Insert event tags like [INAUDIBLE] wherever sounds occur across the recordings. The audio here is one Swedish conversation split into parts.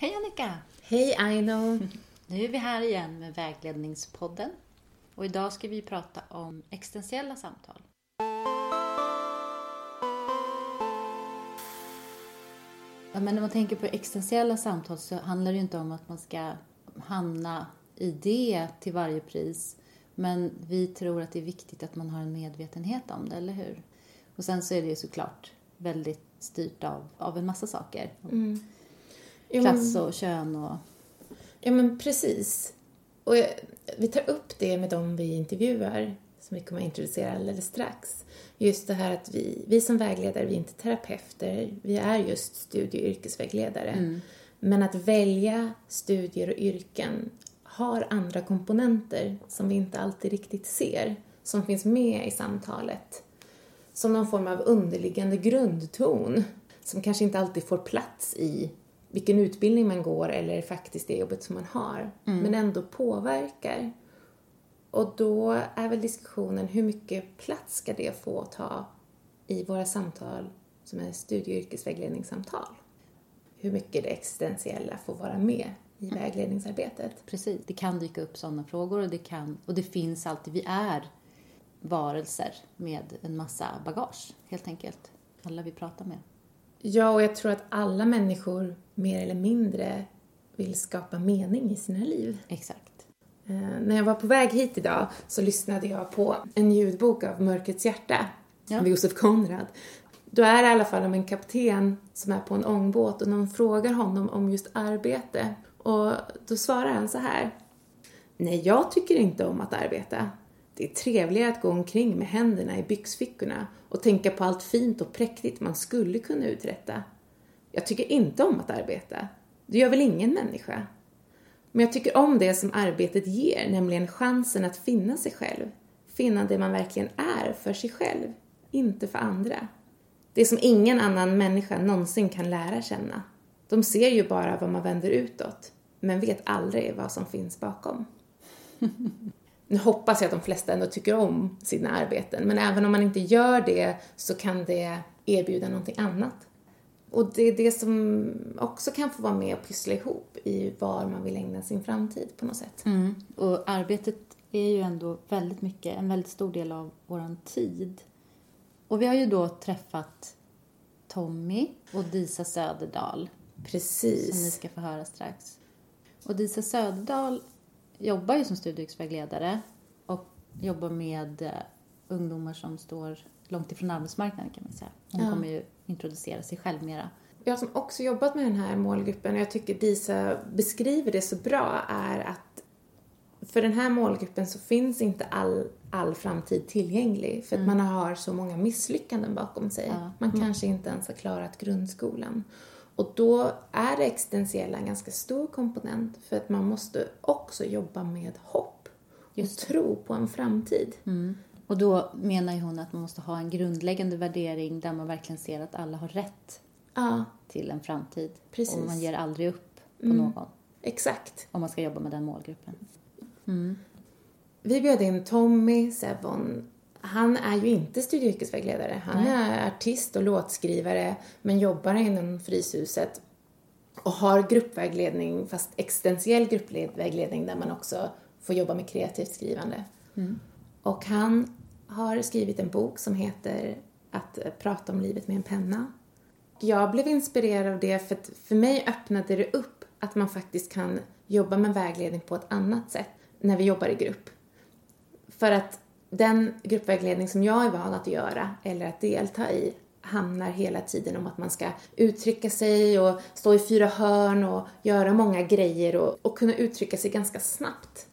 Hej Annika! Hej Aino! Nu är vi här igen med Vägledningspodden. Och idag ska vi prata om existentiella samtal. Ja, men när man tänker på existentiella samtal så handlar det ju inte om att man ska hamna i det till varje pris. Men vi tror att det är viktigt att man har en medvetenhet om det, eller hur? Och sen så är det ju såklart väldigt styrt av, av en massa saker. Mm. Ja, Klass och kön och... Ja, men precis. Och jag, vi tar upp det med dem vi intervjuar, som vi kommer att introducera alldeles strax. Just det här att vi, vi som vägledare, vi är inte terapeuter, vi är just studie och yrkesvägledare. Men att välja studier och yrken har andra komponenter som vi inte alltid riktigt ser, som finns med i samtalet. Som någon form av underliggande grundton som kanske inte alltid får plats i vilken utbildning man går eller faktiskt det jobbet som man har, men ändå påverkar. Och då är väl diskussionen hur mycket plats ska det få ta i våra samtal som är studie och yrkesvägledningssamtal? Hur mycket det existentiella får vara med i vägledningsarbetet. Precis. Det kan dyka upp sådana frågor och det, kan, och det finns alltid. Vi är varelser med en massa bagage, helt enkelt. Alla vi pratar med. Ja, och jag tror att alla människor mer eller mindre vill skapa mening i sina liv. Exakt. Eh, när jag var på väg hit idag så lyssnade jag på en ljudbok av Mörkrets hjärta Ja. av Josef Konrad. Då är det i alla fall om en kapten som är på en ångbåt och någon frågar honom om just arbete. Och då svarar han så här. Nej, jag tycker inte om att arbeta. Det är trevligare att gå omkring med händerna i byxfickorna och tänka på allt fint och präktigt man skulle kunna uträtta. Jag tycker inte om att arbeta. Det gör väl ingen människa? Men jag tycker om det som arbetet ger, nämligen chansen att finna sig själv. Finna det man verkligen är för sig själv, inte för andra. Det som ingen annan människa någonsin kan lära känna. De ser ju bara vad man vänder utåt, men vet aldrig vad som finns bakom. [LAUGHS] Nu hoppas jag att de flesta ändå tycker om sina arbeten, men även om man inte gör det så kan det erbjuda någonting annat. Och det är det som också kan få vara med och pyssla ihop i var man vill ägna sin framtid på något sätt. Mm. Och arbetet är ju ändå väldigt mycket, en väldigt stor del av vår tid. Och vi har ju då träffat Tommy och Disa Söderdahl som ni Precis. ska få höra strax. Och Disa Söderdahl jobbar ju som studievägledare och jobbar med eh, ungdomar som står långt ifrån arbetsmarknaden kan man säga. Hon Ja. kommer ju introducera sig själv mera. Jag som också jobbat med den här målgruppen och jag tycker Disa beskriver det så bra är att för den här målgruppen så finns inte all, all framtid tillgänglig för att man har så många misslyckanden bakom sig. Ja. Man kanske inte ens har klarat grundskolan. Och då är det existentiella en ganska stor komponent för att man måste också jobba med hopp och tro på en framtid. Och då menar ju hon att man måste ha en grundläggande värdering där man verkligen ser att alla har rätt Ja, till en framtid. Precis. Och man ger aldrig upp på någon exakt. om man ska jobba med den målgruppen. Vi bjöd in Tommy Sevon. Han är ju inte studie och yrkesvägledare. Han är artist och låtskrivare men jobbar inom Fryshuset och har gruppvägledning, fast existentiell gruppvägledning där man också får jobba med kreativt skrivande. Och han har skrivit en bok som heter Att prata om livet med en penna. Jag blev inspirerad av det för att för mig öppnade det upp att man faktiskt kan jobba med vägledning på ett annat sätt när vi jobbar i grupp. För att den gruppvägledning som jag är van att göra eller att delta i handlar hela tiden om att man ska uttrycka sig och stå i fyra hörn och göra många grejer och, och kunna uttrycka sig ganska snabbt.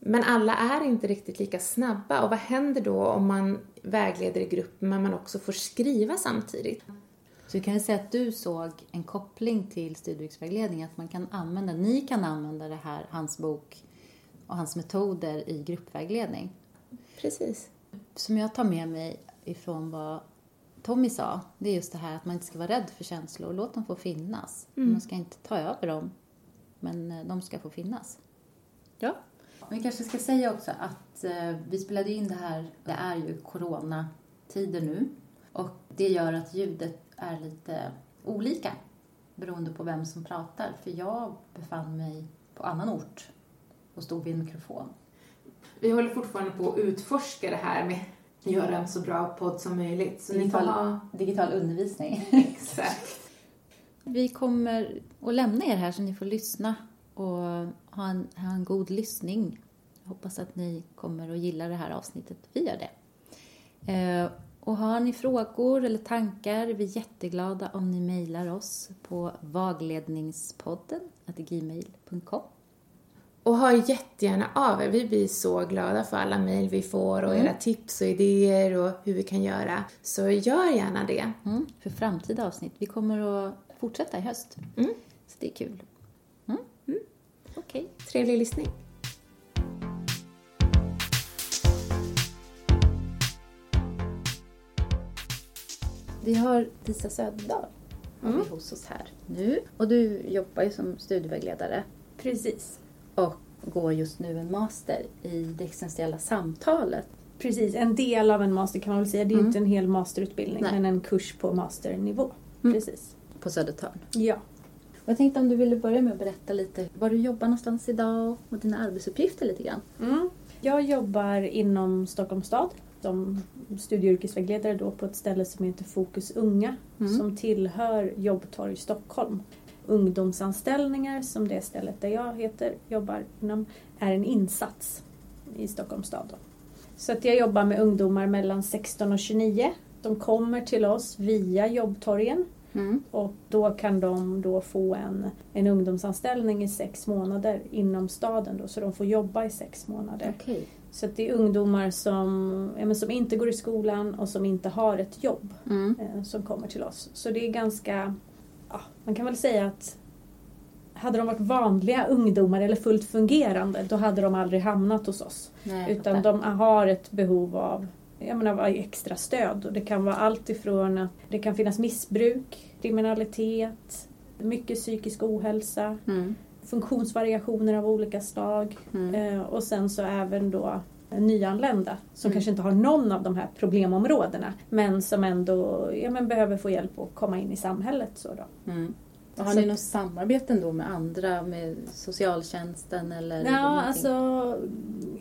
Men alla är inte riktigt lika snabba och vad händer då om man vägleder i grupp men man också får skriva samtidigt? Så kan ju säga att du såg en koppling till studievägledning, att man kan använda, ni kan använda det här, hans bok och hans metoder i gruppvägledning. Precis. Som jag tar med mig ifrån vad Tommy sa, det är just det här att man inte ska vara rädd för känslor. Låt dem få finnas. Man ska inte ta över dem, men eh, de ska få finnas. Ja. Vi kanske ska säga också att eh, vi spelade in det här, det är ju coronatider nu och det gör att ljudet är lite olika. beroende på vem som pratar. För jag befann mig på annan ort och stod vid en mikrofon. Vi håller fortfarande på att utforska det här med att göra en så bra podd som möjligt. Så digital, ni får ha... digital undervisning. Exakt. [LAUGHS] Vi kommer att lämna er här så ni får lyssna och ha en, ha en god lyssning. Jag hoppas att ni kommer att gilla det här avsnittet. Vi gör det. Eh, och har ni frågor eller tankar är vi jätteglada om ni mejlar oss på vagledningspodden gmail.com. Och hör jättegärna av er. Vi blir så glada för alla mejl vi får och mm. era tips och idéer och hur vi kan göra. Så gör gärna det. Mm, för framtida avsnitt. Vi kommer att fortsätta i höst. Mm. Så det är kul. Okej. Okay. Trevlig lyssning. Vi har Disa Söderdahl mm. hos oss här nu. Och du jobbar ju som studievägledare. Precis. Och går just nu en master i det existentiella samtalet. Precis, en del av en master kan man väl säga. Det är mm. inte en hel masterutbildning Nej. men en kurs på masternivå. Mm. Precis. På Södertörn? Ja. Jag tänkte om du ville börja med att berätta lite var du jobbar någonstans idag och dina arbetsuppgifter lite grann. Mm. Jag jobbar inom Stockholms stad som studie och yrkesvägledare då på ett ställe som heter Fokus Unga mm. som tillhör Jobbtorg Stockholm. Ungdomsanställningar som det stället där jag heter, jobbar inom är en insats i Stockholms stad. Då. Så att jag jobbar med ungdomar mellan 16 och 29. De kommer till oss via Jobbtorgen Mm. Och då kan de då få en, en ungdomsanställning i sex månader inom staden då, så de får jobba i sex månader. Okay. Så det är ungdomar som, ja, som inte går i skolan och som inte har ett jobb mm. eh, som kommer till oss. Så det är ganska, ja, man kan väl säga att hade de varit vanliga ungdomar eller fullt fungerande då hade de aldrig hamnat hos oss. Nej, Utan de har ett behov av jag menar, extra stöd. Och det kan vara allt ifrån att det kan finnas missbruk, kriminalitet, mycket psykisk ohälsa, mm. funktionsvariationer av olika slag mm. eh, och sen så även då nyanlända som mm. kanske inte har någon av de här problemområdena men som ändå ja, men behöver få hjälp att komma in i samhället. Så då. Mm. Har ni något samarbeten då med andra, med socialtjänsten eller? Ja, alltså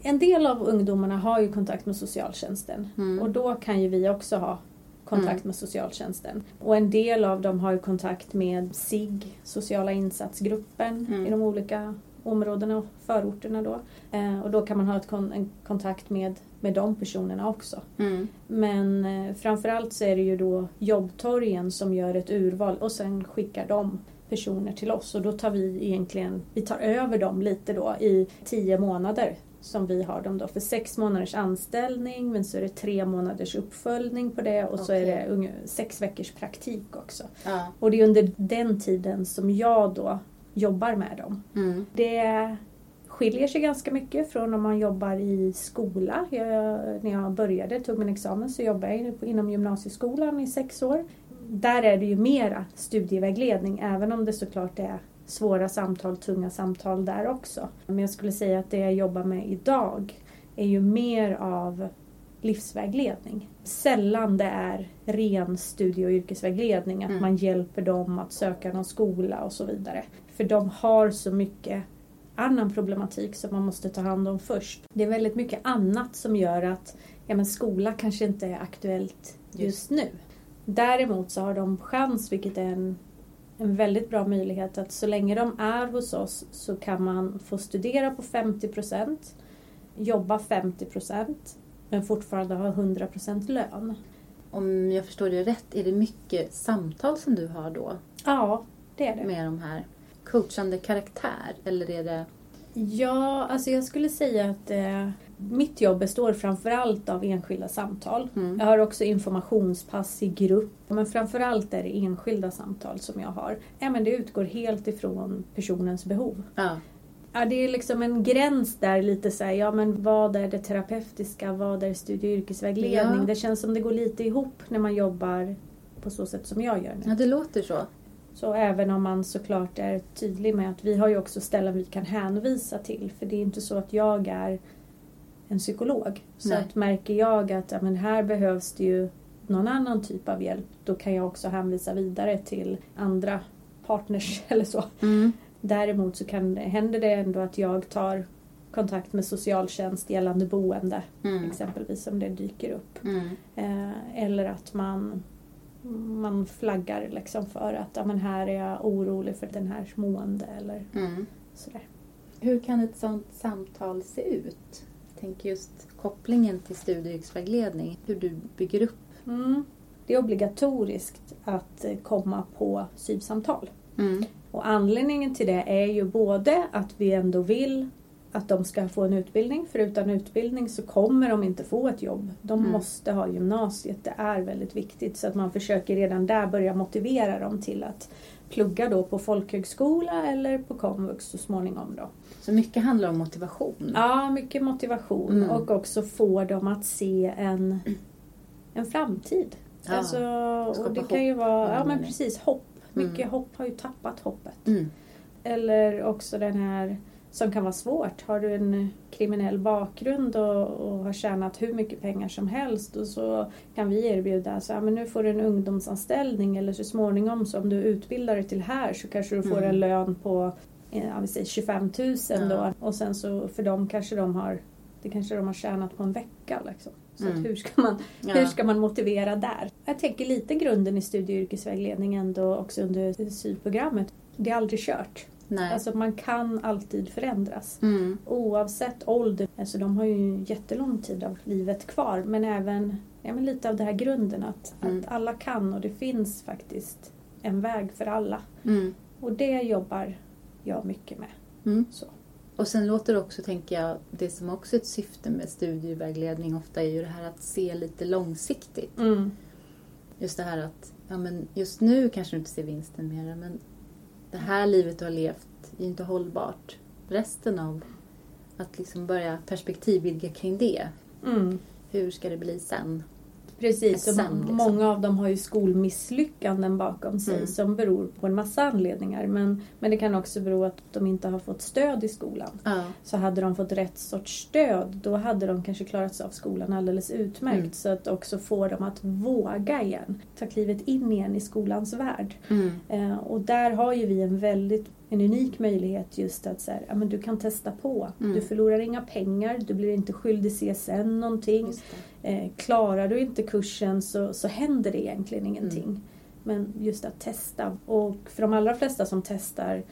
en del av ungdomarna har ju kontakt med socialtjänsten mm. och då kan ju vi också ha kontakt mm. med socialtjänsten. Och en del av dem har ju kontakt med SIG, sociala insatsgruppen mm. i de olika områdena och förorterna då. Eh, och då kan man ha ett kon en kontakt med, med de personerna också. Mm. Men eh, framförallt så är det ju då jobbtorgen som gör ett urval och sen skickar de personer till oss och då tar vi egentligen, vi tar över dem lite då i tio månader som vi har dem då för sex månaders anställning men så är det tre månaders uppföljning på det och okay. så är det sex veckors praktik också. Ja. Och det är under den tiden som jag då jobbar med dem. Mm. Det skiljer sig ganska mycket från om man jobbar i skola. Jag, när jag började, tog min examen, så jobbade jag inom gymnasieskolan i sex år. Där är det ju mera studievägledning även om det såklart är svåra samtal, tunga samtal där också. Men jag skulle säga att det jag jobbar med idag är ju mer av livsvägledning. Sällan det är ren studie och yrkesvägledning, att mm. man hjälper dem att söka någon skola och så vidare. För de har så mycket annan problematik som man måste ta hand om först. Det är väldigt mycket annat som gör att ja, men skola kanske inte är aktuellt just, nu. Däremot så har de chans, vilket är en, en väldigt bra möjlighet, att så länge de är hos oss så kan man få studera på 50% jobba 50% men fortfarande ha 100% lön. Om jag förstår det rätt, är det mycket samtal som du har då? Ja, det är det. Med de här coachande karaktär? Eller är det... Ja, alltså jag skulle säga att eh, mitt jobb består framförallt av enskilda samtal. Mm. Jag har också informationspass i grupp. Men framförallt är det enskilda samtal som jag har. Ja, men det utgår helt ifrån personens behov. Ja. Ja, det är liksom en gräns där lite så här, ja men vad är det terapeutiska, vad är studie och yrkesvägledning? Ja. Det känns som det går lite ihop när man jobbar på så sätt som jag gör nu. Ja, det låter så. Så även om man såklart är tydlig med att vi har ju också ställen vi kan hänvisa till. För det är inte så att jag är en psykolog. Så att märker jag att ja, men här behövs det ju någon annan typ av hjälp, då kan jag också hänvisa vidare till andra partners [LAUGHS] eller så. Mm. Däremot så kan, händer det ändå att jag tar kontakt med socialtjänst gällande boende Mm. exempelvis om det dyker upp. Mm. Eh, eller att man, man flaggar liksom för att ja, men här är jag orolig för den här mående eller Mm. sådär. Hur kan ett sånt samtal se ut? Jag tänker just kopplingen till studie och yrkesvägledning, hur du bygger upp. Mm. Det är obligatoriskt att eh, komma på SYV-samtal. Mm. Och anledningen till det är ju både att vi ändå vill att de ska få en utbildning, för utan utbildning så kommer de inte få ett jobb. De Mm. måste ha gymnasiet, det är väldigt viktigt. Så att man försöker redan där börja motivera dem till att plugga då på folkhögskola eller på komvux så småningom då. Så mycket handlar om motivation. Ja, mycket motivation Mm. och också få dem att se en, en framtid. Ja, Alltså, och det kan ju vara, ja Mm. men precis, hopp. Mycket Mm. hopp har ju tappat hoppet. Mm. Eller också den här som kan vara svårt. Har du en kriminell bakgrund och, och har tjänat hur mycket pengar som helst och så kan vi erbjuda så ja, men nu får du en ungdomsanställning eller så småningom så om du utbildar dig till här så kanske du får Mm. en lön på eh, ja, vi säger 25 000 då Ja. och sen så för dem kanske de har det kanske de har tjänat på en vecka. Liksom. Så Mm. hur, ska man, Ja. hur ska man motivera där? Jag tänker lite grunden i studie och yrkesvägledning ändå också under SYV-programmet. Det är aldrig kört. Nej. Alltså man kan alltid förändras. mm. Oavsett ålder. Alltså de har ju jättelång tid av livet kvar. Men även ja, men lite av den här grunden att, Mm. att alla kan och det finns faktiskt en väg för alla. Mm. Och det jobbar jag mycket med. Mm. Så. Och sen låter det också, tänker jag, det som också är ett syfte med studievägledning ofta är ju det här att se lite långsiktigt. Mm. Just det här att, ja men just nu kanske du inte ser vinsten mera men det här livet du har levt är inte hållbart. Resten av att liksom börja perspektivvidga kring det. Mm. Hur ska det bli sen? Precis, och liksom. många av dem har ju skolmisslyckanden bakom sig Mm. som beror på en massa anledningar. Men, men det kan också bero att de inte har fått stöd i skolan. Ja. Så hade de fått rätt sorts stöd då hade de kanske klarat sig av skolan alldeles utmärkt. Mm. Så att också få dem att våga igen. Ta klivet in igen i skolans värld. Mm. Eh, och där har ju vi en väldigt en unik möjlighet just att så här, ja, men du kan testa på. Mm. Du förlorar inga pengar, du blir inte skyldig CSN någonting. Eh, klarar du inte kursen så, så händer det egentligen ingenting. Mm. Men just att testa. Och för de allra flesta som testar,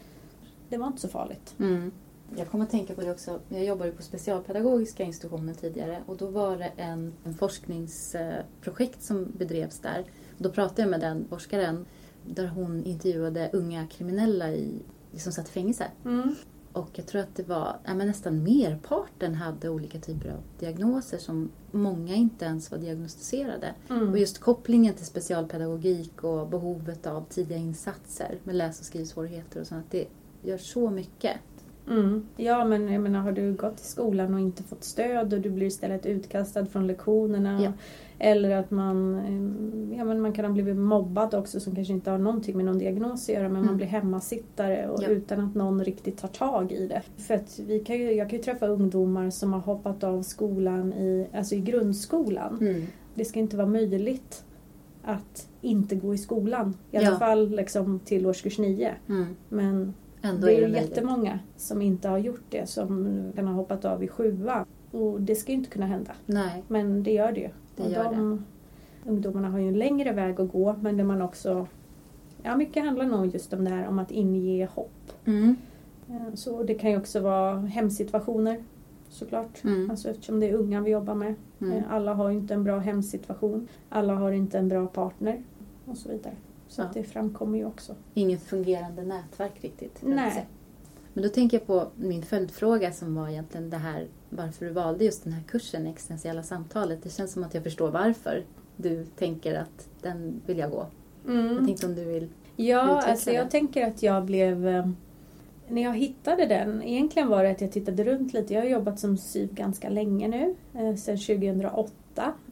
det var inte så farligt. Mm. Jag kommer att tänka på det också. Jag jobbade på specialpedagogiska institutionen tidigare och då var det en, en forskningsprojekt som bedrevs där. Då pratade jag med den forskaren där hon intervjuade unga kriminella i, som satt i fängelse. Mm. Och jag tror att det var ja, nästan merparten hade olika typer av diagnoser som många inte ens var diagnostiserade. Mm. Och just kopplingen till specialpedagogik och behovet av tidiga insatser med läs och skrivsvårigheter och sånt. Det gör så mycket. Mm. Ja men jag menar har du gått i skolan och inte fått stöd och du blir istället utkastad från lektionerna. Ja. Eller att man, eh, ja, men man kan ha blivit mobbad också som kanske inte har någonting med någon diagnos att göra men Mm. man blir hemmasittare och Ja. utan att någon riktigt tar tag i det. För att vi kan ju, jag kan ju träffa ungdomar som har hoppat av skolan i, alltså i grundskolan. Mm. Det ska inte vara möjligt att inte gå i skolan. I alla Ja. fall liksom till årskurs nio. Mm. Men Ändå det är är det ju jättemånga som inte har gjort det, som kan ha hoppat av i sjuan. Och det ska ju inte kunna hända. Nej. Men det gör det ju. Det gör de ungdomarna har ju en längre väg att gå, men där man också... Ja, mycket handlar nog just om det här om att inge hopp. Mm. Eh, Så det kan ju också vara hemsituationer, såklart. Mm. Alltså eftersom det är unga vi jobbar med. Mm. Eh, Alla har ju inte en bra hemsituation. Alla har inte en bra partner. Och så vidare. Så Ja. det framkommer ju också. Inget fungerande nätverk riktigt. Nej. Men då tänker jag på min följdfråga som var egentligen det här varför du valde just den här kursen, existentiella samtalet. Det känns som att jag förstår varför du tänker att den vill jag gå. Jag tänkte om du vill... Ja, alltså jag det. tänker att jag blev... eh, När jag hittade den, egentligen var det att jag tittade runt lite. Jag har jobbat som SYV ganska länge nu, eh, sedan 2008.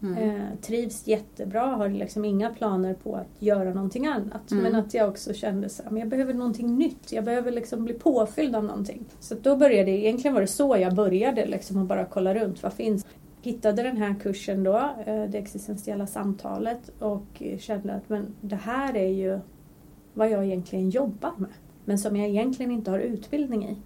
Mm. Eh, trivs jättebra, har liksom inga planer på att göra någonting annat. Mm. Men att jag också kände så men jag behöver någonting nytt. Jag behöver liksom bli påfylld av någonting. Så att då började, egentligen var det så jag började, liksom att bara kolla runt, vad finns? Hittade den här kursen då, eh, det existentiella samtalet och kände att men det här är ju vad jag egentligen jobbar med. Men som jag egentligen inte har utbildning i.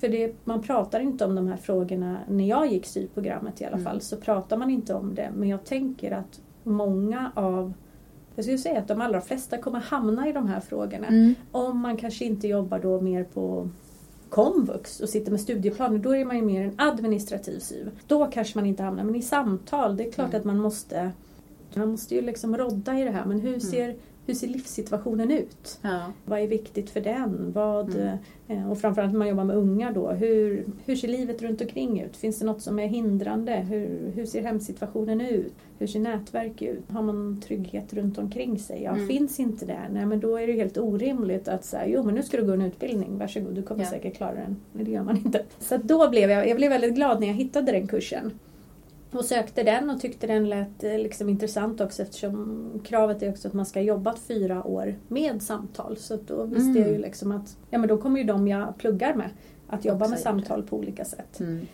För det, man pratar inte om de här frågorna, när jag gick styrprogrammet i alla Mm. fall, så pratar man inte om det. Men jag tänker att många av, jag skulle säga att de allra flesta kommer hamna i de här frågorna. Mm. Om man kanske inte jobbar då mer på komvux och sitter med studieplaner, då är man ju mer en administrativ syv. Då kanske man inte hamnar, men i samtal, det är klart Mm. att man måste man måste ju liksom rodda i det här, men hur ser, hur ser livssituationen ut? Ja. Vad är viktigt för den? Vad, Mm. eh, och framförallt när man jobbar med unga då, hur, hur ser livet runt omkring ut? Finns det något som är hindrande? Hur, hur ser hemsituationen ut? Hur ser nätverk ut? Har man trygghet runt omkring sig? Ja, Mm. finns inte det? Nej, men då är det helt orimligt att säga, jo men nu ska du gå en utbildning, varsågod, du kommer Ja. säkert klara den. Men det gör man inte. Så då blev jag, jag blev väldigt glad när jag hittade den kursen. Och sökte den och tyckte den lät eh, liksom intressant också eftersom kravet är också att man ska ha jobbat fyra år med samtal. Så då visste Mm. jag ju liksom att ja, men då kommer ju de jag pluggar med att jobba Också med samtal på olika sätt. Mm.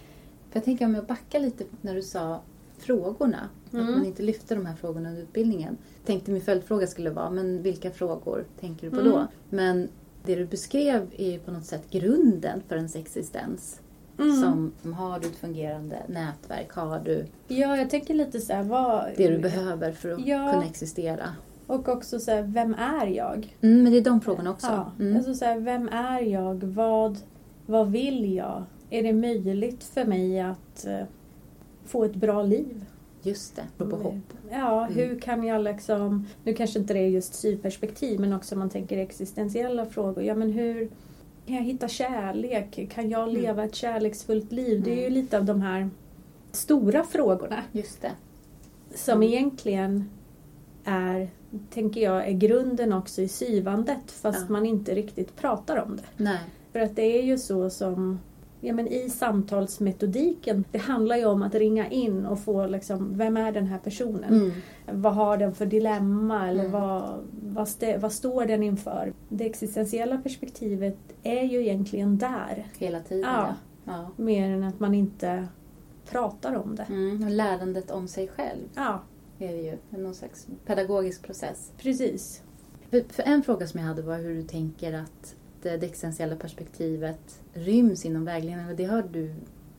För jag tänker om jag backar lite när du sa frågorna. Mm. Att man inte lyfte de här frågorna under utbildningen. Tänkte min följdfråga skulle vara, men vilka frågor tänker du på Mm. då? Men det du beskrev är ju på något sätt grunden för ens existens. Mm. Som, som har du ett fungerande nätverk? Har du Ja, jag tänker lite så här, vad... det du behöver för att Ja. kunna existera? Och också så här, vem är jag? Mm, men det är de frågorna också. Ja, Mm. alltså så här, vem är jag? Vad, vad vill jag? Är det möjligt för mig att eh, få ett bra liv? Just det, apropå hopp. Ja, Mm. hur kan jag liksom, nu kanske inte det är just syperspektiv men också om man tänker existentiella frågor. Ja men hur kan jag hitta kärlek? Kan jag Mm. leva ett kärleksfullt liv? Det är ju Mm. lite av de här stora frågorna Just det. som Mm. egentligen är, tänker jag, är grunden också i syvandet fast Ja. man inte riktigt pratar om det. Nej. För att det är ju så som Ja, men I samtalsmetodiken, det handlar ju om att ringa in och få liksom, vem är den här personen? Mm. Vad har den för dilemma eller Mm. vad, vad, st- vad står den inför? Det existentiella perspektivet är ju egentligen där, Hela tiden, Ja. ja. ja. mer än att man inte pratar om det. Mm. Och lärandet om sig själv Ja, är det ju. Någon slags pedagogisk process. precis. För, för en fråga som jag hade var hur du tänker att det, det existentiella perspektivet ryms inom vägledningen. Och det har du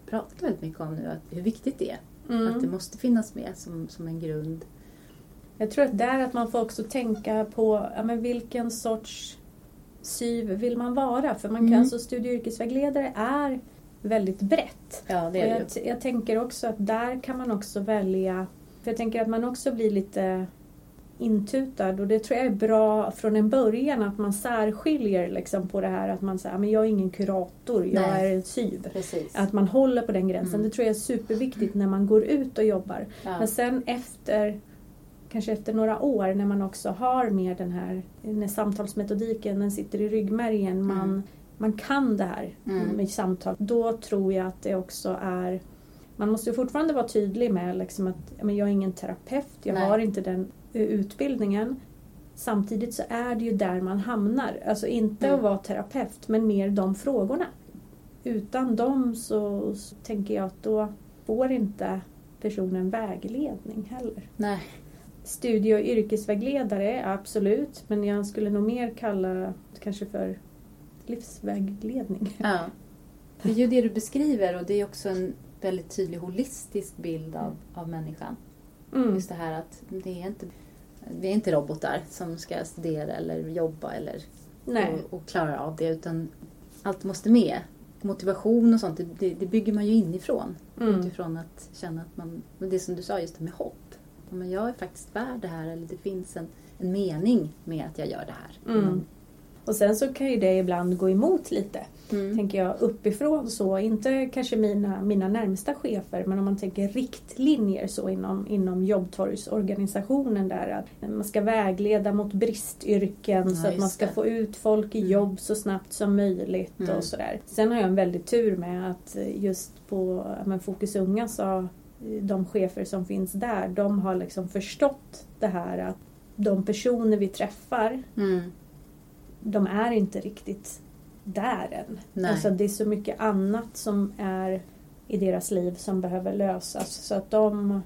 pratat väldigt mycket om nu, att hur viktigt det är. Mm. Att det måste finnas med som, som en grund. Jag tror att där att man får också tänka på ja, men vilken sorts syv vill man vara? För man kan, Mm. alltså, studie och yrkesvägledare är väldigt brett. Ja, Och jag, jag tänker också att där kan man också välja, för jag tänker att man också blir lite intutad och det tror jag är bra från en början att man särskiljer liksom på det här att man säger men jag är ingen kurator, jag Nej. är en syv. Precis. Att man håller på den gränsen, Mm. det tror jag är superviktigt när man går ut och jobbar. ja. Men sen efter, kanske efter några år när man också har mer den här, när samtalsmetodiken den sitter i ryggmärgen, man, Mm. man kan det här Mm. med samtal. Då tror jag att det också är, man måste ju fortfarande vara tydlig med liksom att men jag är ingen terapeut, jag Nej. har inte den utbildningen. Samtidigt så är det ju där man hamnar. Alltså inte Mm. att vara terapeut men mer de frågorna. Utan dem så, så tänker jag att då får inte personen vägledning heller. Nej. Studie och yrkesvägledare, absolut. Men jag skulle nog mer kalla det kanske för livsvägledning. Ja. Det är ju det du beskriver och det är också en väldigt tydlig holistisk bild av, av människan. Mm. Just det här att det är inte, vi är inte robotar som ska studera eller jobba eller och, och klara av det utan allt måste med. Motivation och sånt, det, det bygger man ju inifrån. Mm. Utifrån att känna att man, det som du sa just det med hopp. Men jag är faktiskt värd det här eller det finns en, en mening med att jag gör det här. Mm. Och sen så kan ju det ibland gå emot lite. Mm. Tänker jag uppifrån så, inte kanske mina, mina närmsta chefer men om man tänker riktlinjer så inom, inom jobbtorgsorganisationen där att man ska vägleda mot bristyrken Ja, så att man ska det. få ut folk i Mm. jobb så snabbt som möjligt Mm. och sådär. Sen har jag en väldig tur med att just på men Fokus Unga så de chefer som finns där, de har liksom förstått det här att de personer vi träffar Mm. De är inte riktigt där än. Nej. Alltså det är så mycket annat som är i deras liv som behöver lösas. Så att de,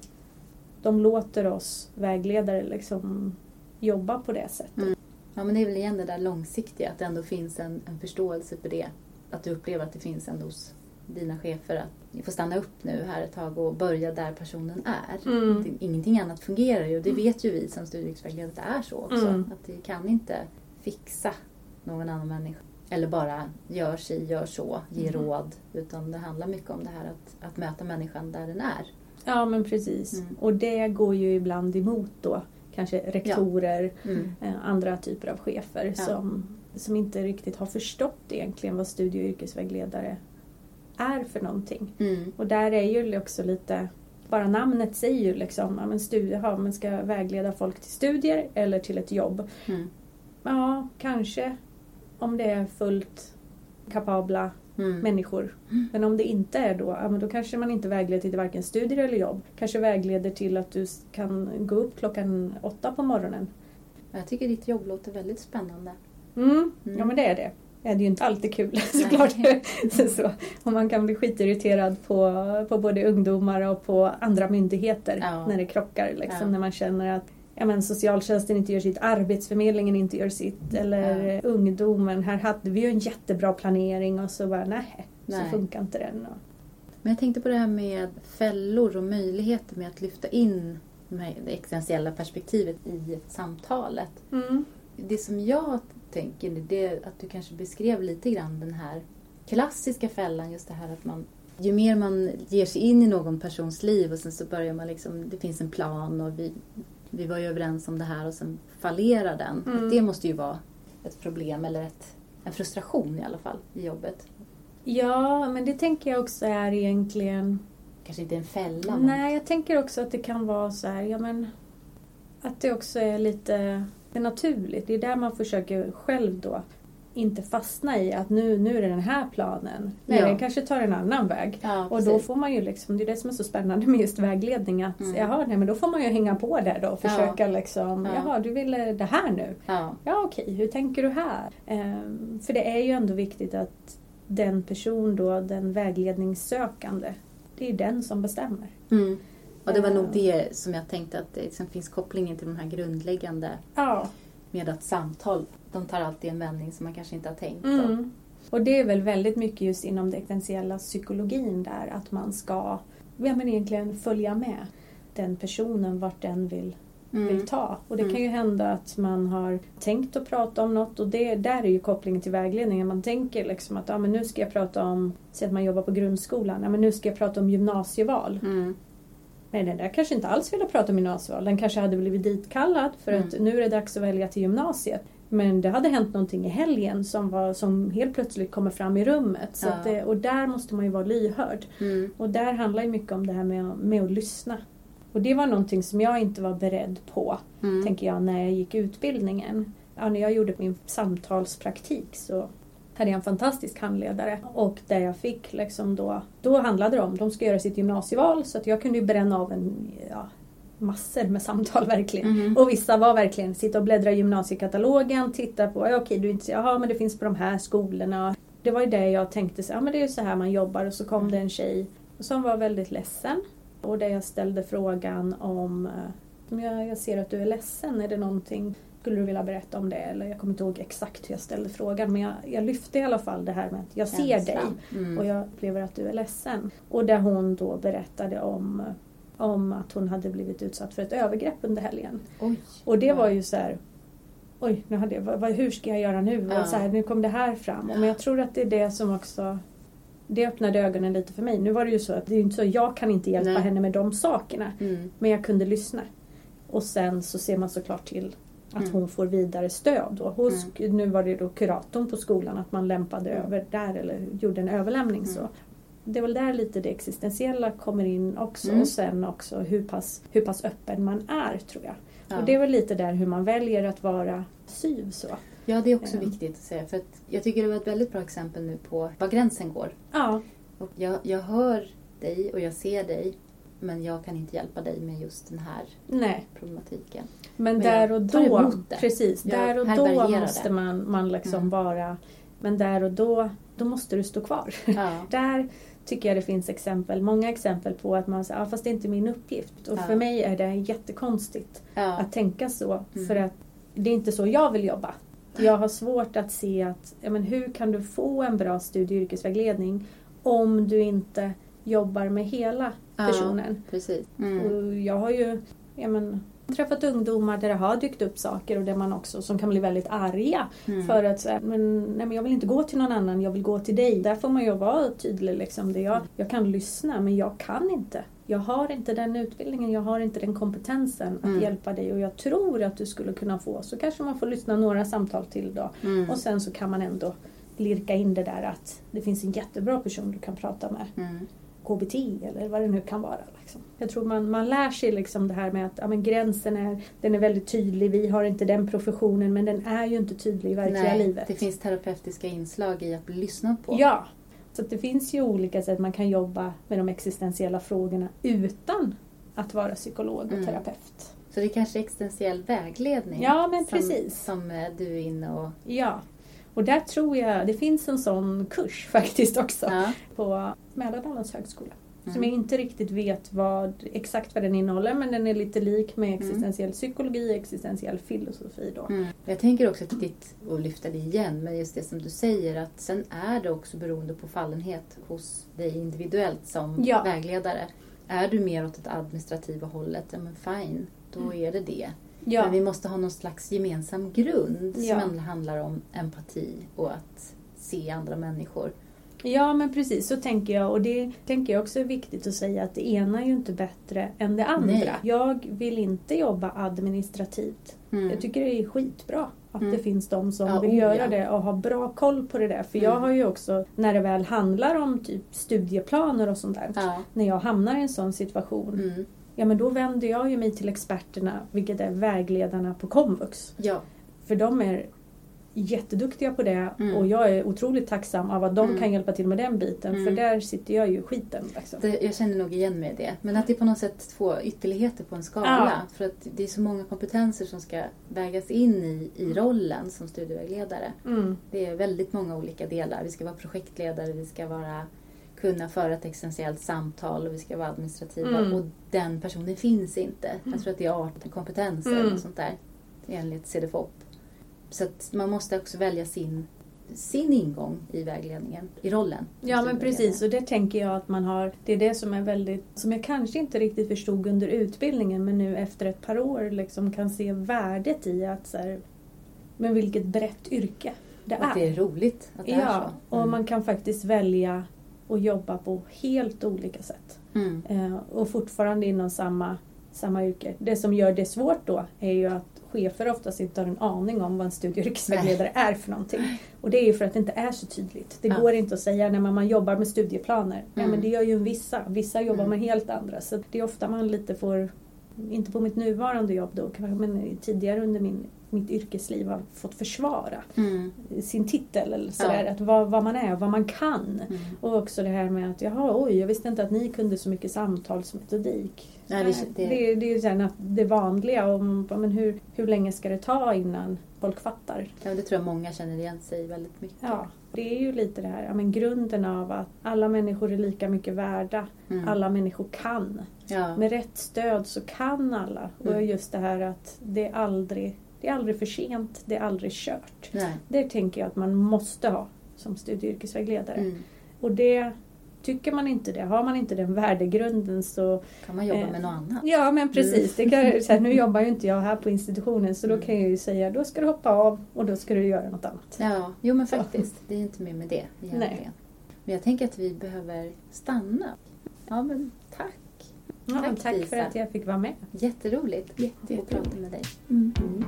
de låter oss vägledare liksom jobba på det sättet. Mm. Ja, men det är väl igen det där långsiktiga, att det ändå finns en, en förståelse för det. Att du upplever att det finns ändå hos dina chefer att ni får stanna upp nu här ett tag och börja där personen är. Mm. Ingenting annat fungerar ju. Det vet ju vi som studievägledare att det är så också. Mm. Att det kan inte fixa någon annan människa. Eller bara gör si, gör så, ge Mm. råd. Utan det handlar mycket om det här att, att möta människan där den är. Ja men precis. Mm. Och det går ju ibland emot då kanske rektorer, Mm. eh, andra typer av chefer Ja. som, som inte riktigt har förstått egentligen vad studie och yrkesvägledare är för någonting. Mm. Och där är ju också lite, bara namnet säger ju liksom, ja men studie, ja, man ska vägleda folk till studier eller till ett jobb. Mm. Ja, kanske om det är fullt kapabla Mm. människor. Men om det inte är då, ja, men då kanske man inte vägleder till varken studier eller jobb. Kanske vägleder till att du kan gå upp klockan åtta på morgonen. Jag tycker ditt jobb låter väldigt spännande. Mm. Mm. Ja men det är det. Det är ju inte alltid kul [LAUGHS] såklart. [LAUGHS] så, och man kan bli skitirriterad på, på både ungdomar och på andra myndigheter Ja. när det krockar. Liksom, Ja. När man känner att ja, men socialtjänsten inte gör sitt, arbetsförmedlingen inte gör sitt eller Ja. ungdomen, här hade vi ju en jättebra planering och så bara nej, så Nej. funkar inte den. Men jag tänkte på det här med fällor och möjligheter med att lyfta in de här, det existentiella perspektivet i samtalet. mm. Det som jag tänker det är att du kanske beskrev lite grann den här klassiska fällan, just det här att man ju mer man ger sig in i någon persons liv och sen så börjar man liksom, det finns en plan och vi, vi var ju överens om det här och sen fallerar den. Mm. Det måste ju vara ett problem eller ett, en frustration i alla fall i jobbet. Ja, men det tänker jag också är egentligen... Kanske inte en fälla men... Nej, jag tänker också att det kan vara så här, ja men... Att det också är lite det är naturligt. Det är där man försöker själv då inte fastna i att nu, nu är det den här planen. Nej, Ja. den kanske tar en annan väg. Ja, Och då får man ju liksom, det är det som är så spännande med just vägledning att Mm. jaha, nej men då får man ju hänga på där då och Ja. försöka liksom, Ja. jaha du ville det här nu. Ja. Ja okej, hur tänker du här? Ehm, för det är ju ändå viktigt att den person då, den vägledningssökande, det är den som bestämmer. Mm. Och det var Ja. nog det som jag tänkte att det liksom finns kopplingen till de här grundläggande Ja. med att samtal, de tar alltid en vändning som man kanske inte har tänkt. Mm. Och det är väl väldigt mycket just inom den existentiella psykologin där att man ska ja, men egentligen följa med den personen vart den vill, mm. vill ta. Och det Mm. kan ju hända att man har tänkt att prata om något och det, där är ju kopplingen till vägledningen. Man tänker liksom att ja, men nu ska jag prata om, säg att man jobbar på grundskolan, ja, men nu ska jag prata om gymnasieval. Mm. Nej, den där kanske inte alls ville prata om gymnasieval. Den kanske hade blivit ditkallad för att Mm. nu är det dags att välja till gymnasiet. Men det hade hänt någonting i helgen som, var, som helt plötsligt kommer fram i rummet. Så Ja. det, och där måste man ju vara lyhörd. Mm. Och där handlar ju mycket om det här med, med att lyssna. Och det var någonting som jag inte var beredd på, Mm. tänker jag, när jag gick utbildningen. Ja, när jag gjorde min samtalspraktik så hade jag en fantastisk handledare och där jag fick liksom då, då handlade det om, de ska göra sitt gymnasieval så att jag kunde ju bränna av en, ja, massor med samtal [LAUGHS] verkligen. Mhm. Och vissa var verkligen sitta och bläddra i gymnasiekatalogen, titta på, ja, okej du är inte, jaha men det finns på de här skolorna. Det var ju det jag tänkte, ja men det är ju så här man jobbar och så kom det en tjej som var väldigt ledsen. Och där jag ställde frågan om, eh, jag, jag ser att du är ledsen, är det någonting skulle du vilja berätta om det? Eller jag kommer inte ihåg exakt hur jag ställde frågan men jag, jag lyfte i alla fall det här med att jag ser dig Känslan. Mm. och jag upplever att du är ledsen. Och där hon då berättade om, om att hon hade blivit utsatt för ett övergrepp under helgen. Oj. Och det var ju så här Oj, nu hade jag, vad, hur ska jag göra nu? Ja. Och så här, nu kom det här fram. Men jag tror att det är det som också Det öppnade ögonen lite för mig. Nu var det ju så att det är inte så jag kan inte hjälpa Nej. henne med de sakerna. Mm. Men jag kunde lyssna. Och sen så ser man såklart till att Mm. hon får vidare stöd. Då. Hos, Nu var det då kuratorn på skolan att man lämpade Mm. över där eller gjorde en överlämning. Mm. Så. Det är väl där lite det existentiella kommer in också. Mm. Och sen också hur pass, hur pass öppen man är tror jag. Ja. Och det är väl lite där hur man väljer att vara syv så. ja, det är också Ja. viktigt att säga. För att jag tycker det var ett väldigt bra exempel nu på var gränsen går. Ja, Och jag, jag hör dig och jag ser dig. Men jag kan inte hjälpa dig med just den här nej. problematiken. Men, Men där och då, precis, Jag där och då det. måste man, man liksom Mm. vara, men där och då, då måste du stå kvar. Ja. [LAUGHS] Där tycker jag det finns exempel, många exempel på att man säger, ja, fast det är inte min uppgift. Och Ja. för mig är det jättekonstigt Ja. att tänka så. Mm. För att det är inte så jag vill jobba. Jag har svårt att se att, ja, men hur kan du få en bra studie och yrkesvägledning om du inte jobbar med hela personen? Ja, precis. Mm. Och jag har ju ja, men, träffat ungdomar där det har dykt upp saker och där man också som kan bli väldigt arga mm. för att säga, men, nej, men jag vill inte gå till någon annan, jag vill gå till dig. Där får man ju vara tydlig liksom. Det jag, jag kan lyssna men jag kan inte. Jag har inte den utbildningen, jag har inte den kompetensen att mm. hjälpa dig och jag tror att du skulle kunna få. Så kanske man får lyssna några samtal till då. Mm. Och sen så kan man ändå lirka in det där att det finns en jättebra person du kan prata med. Mm. KBT eller vad det nu kan vara. Liksom. Jag tror man, man lär sig liksom det här med att ja, men gränsen är, den är väldigt tydlig. Vi har inte den professionen men den är ju inte tydlig i verkliga Nej, livet. Det finns terapeutiska inslag i att bli lyssnad på. Ja. Så det finns ju olika sätt man kan jobba med de existentiella frågorna utan att vara psykolog och mm. terapeut. Så det är kanske existentiell vägledning ja, men precis. Som, som du är inne och... Ja, och där tror jag, det finns en sån kurs [LAUGHS] faktiskt också ja. på Mälardalens högskola. Mm. Som jag inte riktigt vet vad, exakt vad den innehåller men den är lite lik med mm. existentiell mm. psykologi och existentiell filosofi. Då. Mm. Jag tänker också att viktigt att lyfta det igen, men just det som du säger att sen är det också beroende på fallenhet hos dig individuellt som ja. vägledare. Är du mer åt det administrativa hållet, ja men fine, då mm. är det det. Ja. Men vi måste ha någon slags gemensam grund ja. som handlar om empati och att se andra människor. Ja men precis, så tänker jag. Och det tänker jag också är viktigt att säga att det ena är ju inte bättre än det andra. Nej. Jag vill inte jobba administrativt. Mm. Jag tycker det är skitbra att mm. det finns de som ja, vill oh, göra ja. det och ha bra koll på det där. För mm. jag har ju också, när det väl handlar om typ studieplaner och sånt där. Ja. När jag hamnar i en sån situation mm ja men då vänder jag ju mig till experterna, vilket är vägledarna på komvux. Ja. För de är jätteduktiga på det mm. och jag är otroligt tacksam av att de mm. kan hjälpa till med den biten mm. för där sitter jag ju i skiten. Liksom. Det, jag känner nog igen mig i det. Men att det är på något sätt två ytterligheter på en skala. Ja. För att det är så många kompetenser som ska vägas in i, i rollen som studievägledare. Mm. Det är väldigt många olika delar. Vi ska vara projektledare, vi ska vara kunna föra ett existentiellt samtal och vi ska vara administrativa mm. och den personen finns inte. Jag mm. tror att det är 18 kompetenser mm. och sånt där enligt CDFOP. Så att man måste också välja sin, sin ingång i vägledningen, i rollen. Ja men precis och det tänker jag att man har, det är det som är väldigt, som jag kanske inte riktigt förstod under utbildningen men nu efter ett par år liksom kan se värdet i att så här, men vilket brett yrke det är. Att det är roligt att det ja, är så. Mm. och man kan faktiskt välja och jobba på helt olika sätt. Mm. Eh, och fortfarande inom samma, samma yrke. Det som gör det svårt då är ju att chefer oftast inte har en aning om vad en studie och yrkesvägledare är för någonting. Och det är ju för att det inte är så tydligt. Det ja. går inte att säga när man, man jobbar med studieplaner. Mm. Ja, men mm. det gör ju vissa. Vissa jobbar mm. med helt andra. Så det är ofta man lite får, inte på mitt nuvarande jobb då, men tidigare under min mitt yrkesliv har fått försvara mm. sin titel eller sådär, ja. att vad, vad, man är och vad man kan. Mm. Och också det här med att jaha, oj, jag visste inte att ni kunde så mycket samtalsmetodik. Nej, det, det, det, det är ju det, det vanliga om men hur, hur länge ska det ta innan folk fattar? Ja, det tror jag många känner igen sig väldigt mycket. Ja, det är ju lite det här, ja, men grunden av att alla människor är lika mycket värda. Mm. Alla människor kan. Ja. Med rätt stöd så kan alla. Mm. Och just det här att det är aldrig det är aldrig för sent, det är aldrig kört. Nej. Det tänker jag att man måste ha som studie och yrkesvägledare. Mm. Och det Tycker man inte det, har man inte den värdegrunden så... Kan man jobba eh, med något annat? Ja men precis. Mm. Kan, så här, nu [LAUGHS] jobbar ju inte jag här på institutionen så då mm. kan jag ju säga då ska du hoppa av och då ska du göra något annat. Ja, jo men faktiskt. Så. Det är inte mer med det egentligen. Nej. Men jag tänker att vi behöver stanna. Ja men. Ja, tack, tack för att jag fick vara med. Jätteroligt Jätte, att prata med dig. Mm. Mm.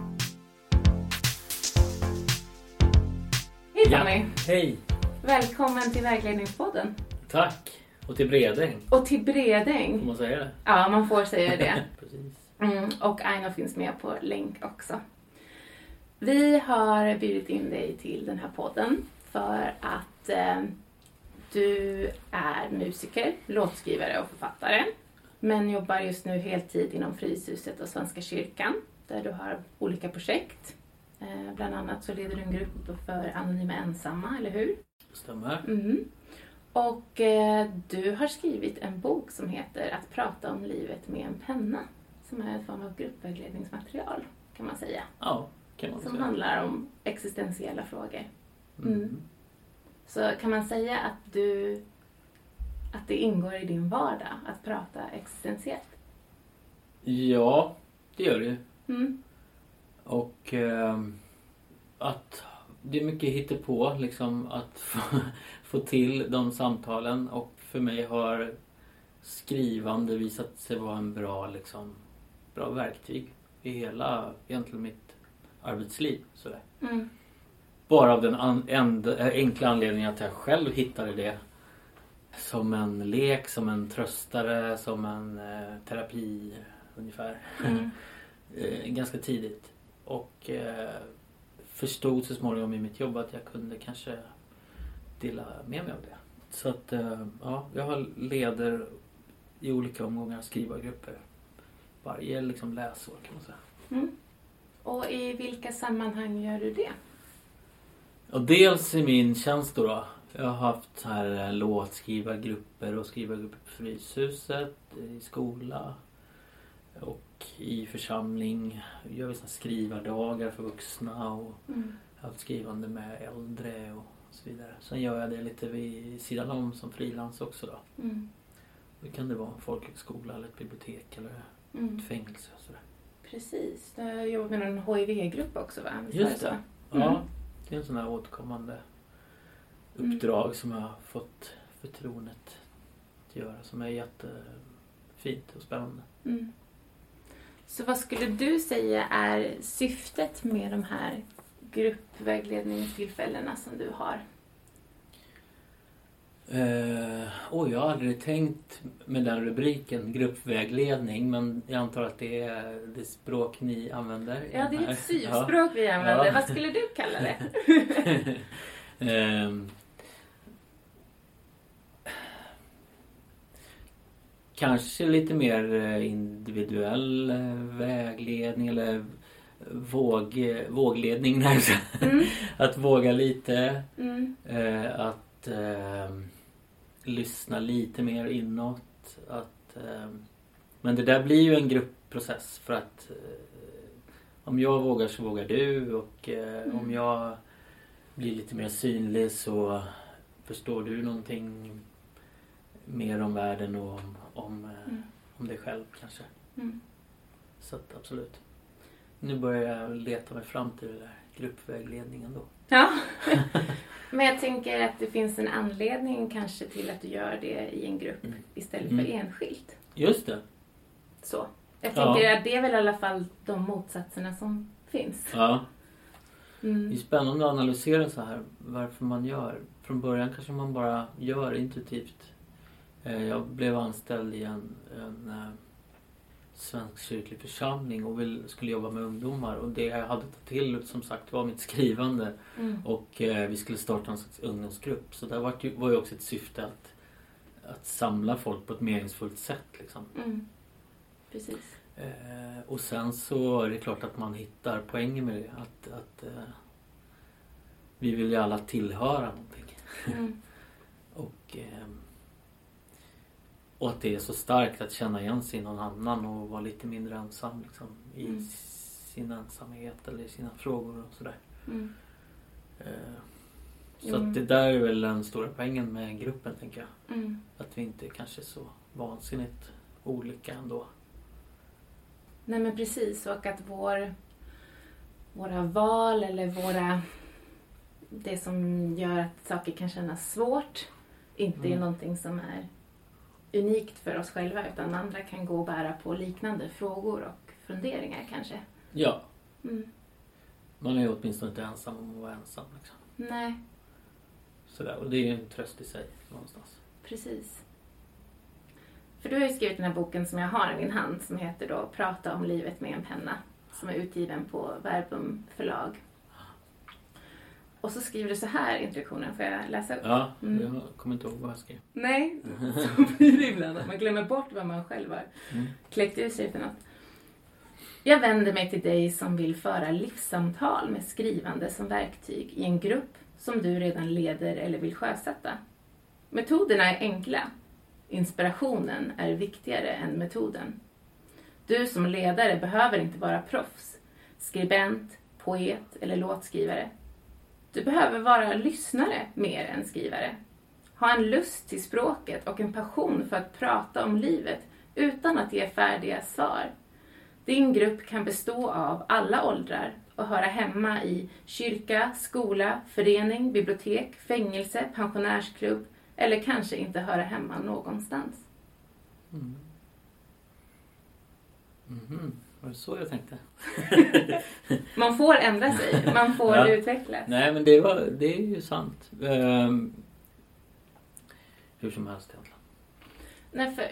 Hej Fanny! Ja, hej! Välkommen till Vägledningspodden. Tack! Och till Bredäng. Och till Bredäng. Får man säga det? Ja, man får säga det. [LAUGHS] Precis. Mm, och Aina finns med på länk också. Vi har bjudit in dig till den här podden för att eh, du är musiker, låtskrivare och författare. Men jobbar just nu heltid inom Fryshuset och Svenska kyrkan där du har olika projekt. Eh, bland annat så leder du en grupp för anonyma ensamma, eller hur? Stämmer. Mm. Och eh, du har skrivit en bok som heter Att prata om livet med en penna som är en form av gruppvägledningsmaterial kan man säga. Ja, kan man som säga. handlar om existentiella frågor. Mm. Mm. Så kan man säga att du att det ingår i din vardag att prata existentiellt? Ja, det gör det. Mm. Och ehm, att det är mycket hittepå liksom att få, [LAUGHS] få till de samtalen och för mig har skrivande visat sig vara en bra, liksom, bra verktyg i hela egentligen mitt arbetsliv. Sådär. Mm. Bara av den an- eh, enkla anledningen att jag själv hittade det som en lek, som en tröstare, som en eh, terapi ungefär. Mm. [LAUGHS] eh, ganska tidigt. Och eh, förstod så småningom i mitt jobb att jag kunde kanske dela med mig av det. Så att eh, ja, jag har leder i olika omgångar skrivargrupper. Varje liksom läsår kan man säga. Mm. Och i vilka sammanhang gör du det? Och dels i min tjänst då. då jag har haft så här eh, låtskrivargrupper och skrivargrupper på Fryshuset, i skola och i församling. Gör vi såna skrivardagar för vuxna och Mm. haft skrivande med äldre och så vidare. Sen gör jag det lite vid sidan om som frilans också då. Mm. Då kan det vara en folkhögskola eller ett bibliotek eller Mm. ett fängelse och sådär. Precis. Du har jobbat med en HIV-grupp också va? Visst Just så? det. Mm. Ja, det är en sån här återkommande uppdrag som jag har fått förtroendet att göra som är jättefint och spännande. Mm. Så vad skulle du säga är syftet med de här gruppvägledningstillfällena som du har? Eh, oj, jag har aldrig tänkt med den rubriken, gruppvägledning, men jag antar att det är det språk ni använder. Ja, det är ett syvspråk vi använder. Ja. Vad [LAUGHS] skulle du kalla det? [LAUGHS] Ehm, kanske lite mer eh, individuell eh, vägledning eller våg, vågledning. [LAUGHS] Nej, Mm. att våga lite. Mm. Eh, att eh, lyssna lite mer inåt. Att, eh, men det där blir ju en gruppprocess för att om jag vågar så vågar du och eh, Mm. om jag blir lite mer synlig så förstår du någonting mer om världen och om, om, eh, Mm. om dig själv kanske. Mm. Så att absolut. Nu börjar jag leta mig fram till den där gruppvägledningen då. Ja. [LAUGHS] Men jag tänker att det finns en anledning kanske till att du gör det i en grupp Mm. istället Mm. för enskilt. Just det. Så. Jag Ja. tänker att det är väl i alla fall de motsatserna som finns. Ja. Det är Mm. spännande att analysera så här varför man gör. Från början kanske man bara gör intuitivt. Eh, Jag blev anställd i en, en eh, svensk kyrklig församling och vill, skulle jobba med ungdomar och det jag hade tagit till som sagt var mitt skrivande Mm. och eh, vi skulle starta en slags ungdomsgrupp. Så där var, ju, var ju också ett syfte att, att samla folk på ett meningsfullt sätt. Liksom. Mm. Precis. Eh, och sen så är det klart att man hittar poängen med det. Att, att eh, vi vill ju alla tillhöra någonting. Mm. [LAUGHS] Och, eh, och att det är så starkt att känna igen sig i någon annan och vara lite mindre ensam liksom, i Mm. sin ensamhet eller i sina frågor och sådär. Mm. Eh, så Mm. att det där är väl den stora poängen med gruppen tänker jag. Mm. Att vi inte kanske är så vansinnigt olika ändå. Nej men precis och att vår, våra val eller våra det som gör att saker kan kännas svårt inte är Mm. någonting som är unikt för oss själva utan andra kan gå och bära på liknande frågor och funderingar kanske. Ja, Mm. man är åtminstone inte ensam om att vara ensam. Liksom. Nej, Sådär. Och det är ju en tröst i sig någonstans. precis. För du har ju skrivit den här boken som jag har i min hand som heter då Prata om livet med en penna som är utgiven på Verbum förlag. Och så skriver du så här i introduktionen, får jag läsa upp? Ja, Mm. jag kommer inte ihåg vad jag skrev. Nej, så blir det ibland att man glömmer bort vad man själv har Mm. kläckt ur sig för något. Jag vänder mig till dig som vill föra livssamtal med skrivande som verktyg i en grupp som du redan leder eller vill sjösätta. Metoderna är enkla. Inspirationen är viktigare än metoden. Du som ledare behöver inte vara proffs, skribent, poet eller låtskrivare. Du behöver vara lyssnare mer än skrivare. Ha en lust till språket och en passion för att prata om livet utan att ge färdiga svar. Din grupp kan bestå av alla åldrar och höra hemma i kyrka, skola, förening, bibliotek, fängelse, pensionärsklubb eller kanske inte höra hemma någonstans. Mm. Mhm. Var det så jag tänkte? [LAUGHS] Man får ändra sig, man får Ja. utvecklas. Nej, men det, var, det är ju sant. Ehm, hur som helst egentligen. Nej, för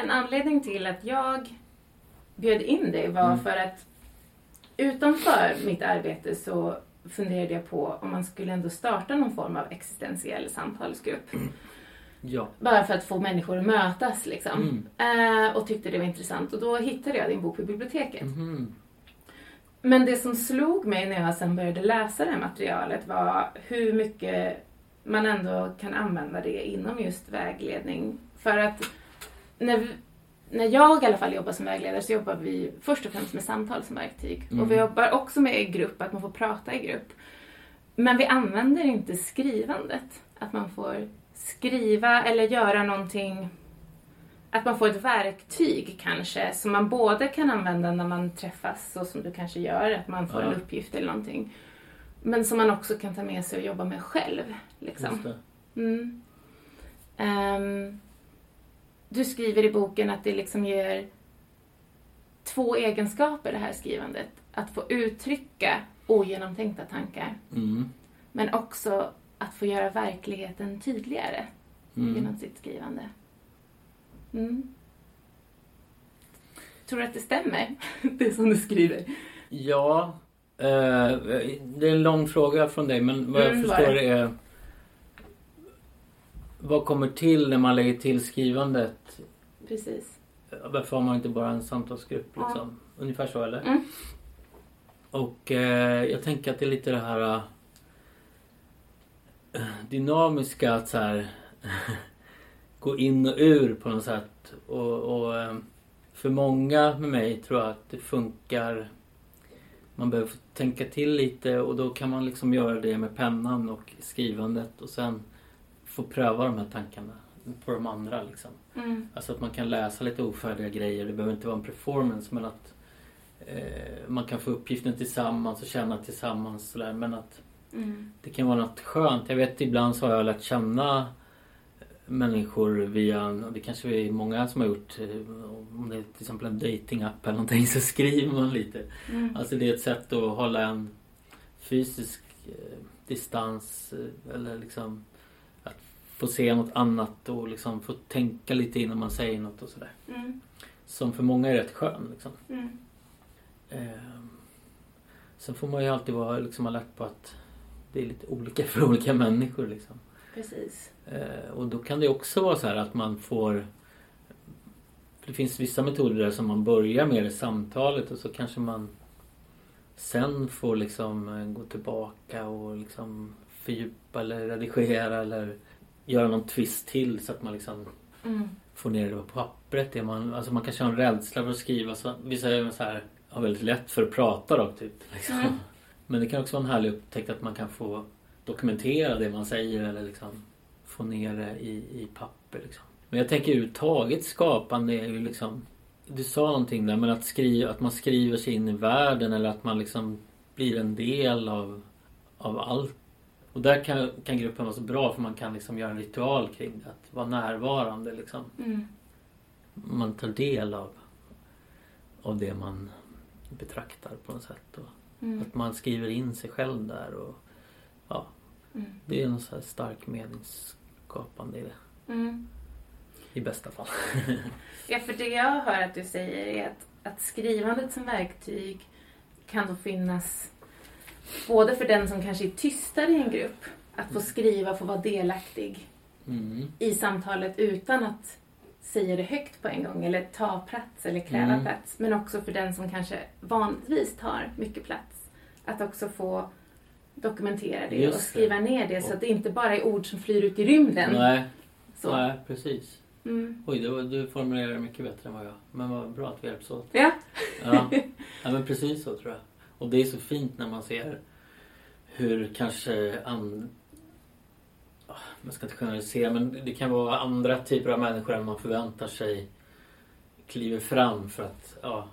en anledning till att jag bjöd in dig var Mm. för att utanför mitt arbete så funderade jag på om man skulle ändå starta någon form av existentiell samtalsgrupp. Ja. Bara för att få människor att mötas liksom. Mm. Eh, och tyckte det var intressant. Och då hittade jag din bok på biblioteket. Mhm. Men det som slog mig när jag sen började läsa det här materialet var hur mycket man ändå kan använda det inom just vägledning. För att när, vi, när jag i alla fall jobbar som vägledare så jobbar vi först och främst med samtal som verktyg. Mm. Och vi jobbar också med grupp, att man får prata i grupp. Men vi använder inte skrivandet. Att man får skriva eller göra någonting att man får ett verktyg kanske som man både kan använda när man träffas så som du kanske gör, att man får Ja. en uppgift eller någonting. Men som man också kan ta med sig och jobba med själv. Liksom. Mm. Ehm, du skriver i boken att det liksom ger två egenskaper det här skrivandet. Att få uttrycka ogenomtänkta tankar Mm. men också att få göra verkligheten tydligare Mm. genom sitt skrivande. Mm. Tror du att det stämmer, [LAUGHS] det som du skriver? Ja, eh, det är en lång fråga från dig men vad jag Mm, förstår det. är vad kommer till när man lägger till skrivandet? Precis. Varför har man inte bara en samtalsgrupp Ja. liksom? Ungefär så eller? Mm. Och eh, jag tänker att det är lite det här eh, dynamiska att så här [LAUGHS] gå in och ur på något sätt. Och, och eh, för många med mig tror jag att det funkar. Man behöver tänka till lite och då kan man liksom göra det med pennan och skrivandet och sen få pröva de här tankarna på de andra liksom. Mm. Alltså att man kan läsa lite ofärdiga grejer. Det behöver inte vara en performance men att eh, man kan få uppgiften tillsammans och känna tillsammans sådär. Men att Mm. det kan vara något skönt. Jag vet ibland så har jag lärt känna människor via, det kanske är många som har gjort, eh, om det är till exempel en datingapp eller någonting så skriver man lite. Mm. Alltså det är ett sätt att hålla en fysisk eh, distans eh, eller liksom att få se något annat och liksom få tänka lite innan man säger något och sådär. Mm. Som för många är rätt skön liksom. Mm. Eh, sen får man ju alltid vara liksom alert på att det är lite olika för olika människor liksom. Precis. Eh, och då kan det också vara så här att man får Det finns vissa metoder där som man börjar med i samtalet och så kanske man sen får liksom eh, gå tillbaka och liksom fördjupa eller redigera eller göra någon twist till så att man liksom Mm. få ner det på pappret. Det man, alltså man kanske har en rädsla för att skriva. Så, vissa är så här, har väldigt lätt för att prata rakt ut. Liksom. Mm. Men det kan också vara en härlig upptäckt att man kan få dokumentera det man säger eller liksom få ner det i, i papper. Liksom. Men jag tänker överhuvudtaget skapande är ju liksom Du sa någonting där men att, skriva, att man skriver sig in i världen eller att man liksom blir en del av, av allt. Och där kan, kan gruppen vara så bra för man kan liksom göra en ritual kring det. Att vara närvarande liksom. Mm. Man tar del av, av det man betraktar på något sätt. Och Mm. att man skriver in sig själv där. Och, ja, Mm. det är en så här stark meningsskapande i det. Mm. I bästa fall. [LAUGHS] Ja, för det jag hör att du säger är att, att skrivandet som verktyg kan då finnas både för den som kanske är tystare i en grupp, att få skriva, få vara delaktig Mm. i samtalet utan att säga det högt på en gång eller ta plats eller kräva Mm. plats. Men också för den som kanske vanligtvis tar mycket plats. Att också få dokumentera det Just och det. skriva ner det så att det inte bara är ord som flyr ut i rymden. Nej, Så. nej, precis. Mm. Oj, det var, du formulerar det mycket bättre än vad jag. Men vad bra att vi hjälps åt. Ja. Ja. ja, men precis så tror jag. Och det är så fint när man ser hur kanske an... Ah, Man ska inte generalisera men det kan vara andra typer av människor än man förväntar sig kliver fram för att ja,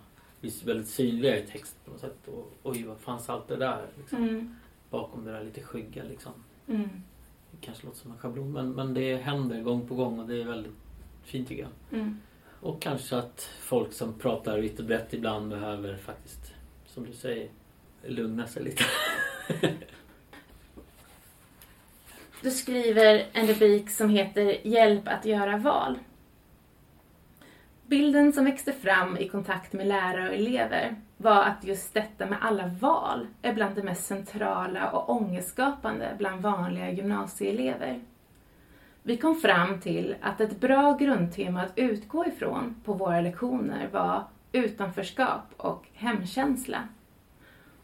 väldigt synliga i text på något sätt. Och, oj, vad fanns allt det där liksom, Mm. bakom det där lite skygga liksom. Mm. Det kanske låter som en schablon men, men det händer gång på gång och det är väldigt fint tycker jag. Mm. Och kanske att folk som pratar vitt och brett ibland behöver faktiskt, som du säger, lugna sig lite. [LAUGHS] Du skriver en rubrik som heter Hjälp att göra val. Bilden som växte fram i kontakt med lärare och elever var att just detta med alla val är bland det mest centrala och ångestskapande bland vanliga gymnasieelever. Vi kom fram till att ett bra grundtema att utgå ifrån på våra lektioner var utanförskap och hemkänsla.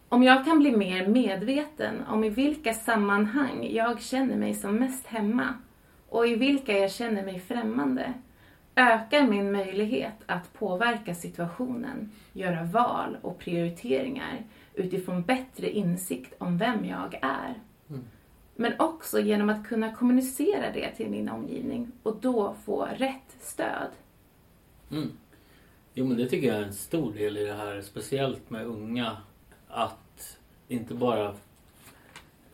Om jag kan bli mer medveten om i vilka sammanhang jag känner mig som mest hemma och i vilka jag känner mig främmande ökar min möjlighet att påverka situationen, göra val och prioriteringar utifrån bättre insikt om vem jag är. Mm. Men också genom att kunna kommunicera det till min omgivning och då få rätt stöd. Mm. Jo men det tycker jag är en stor del i det här, speciellt med unga. Att inte bara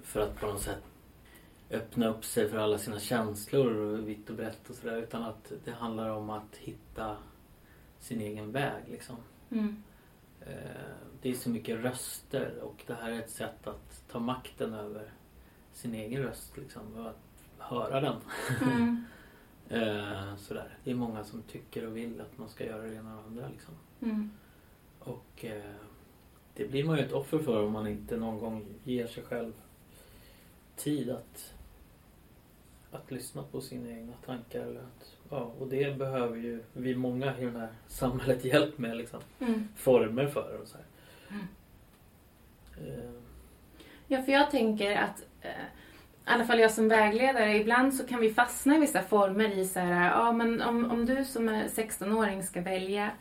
för att på något sätt öppna upp sig för alla sina känslor och vitt och brett och sådär utan att det handlar om att hitta sin egen väg liksom. Mm. Eh, Det är så mycket röster och det här är ett sätt att ta makten över sin egen röst liksom och att höra den. Mm. [LAUGHS] Eh, Sådär. Det är många som tycker och vill att man ska göra det ena och andra liksom. Mm. Och eh, det blir man ju ett offer för om man inte någon gång ger sig själv tid att, att lyssna på sina egna tankar. Eller att, ja, och det behöver ju vi många i det här samhället hjälp med. Liksom. Mm. Former för och så här. Mm. Eh, Ja, för jag tänker att eh, i alla fall jag som vägledare, ibland så kan vi fastna i vissa former i så här, ja men om, om du som är 16-åring ska välja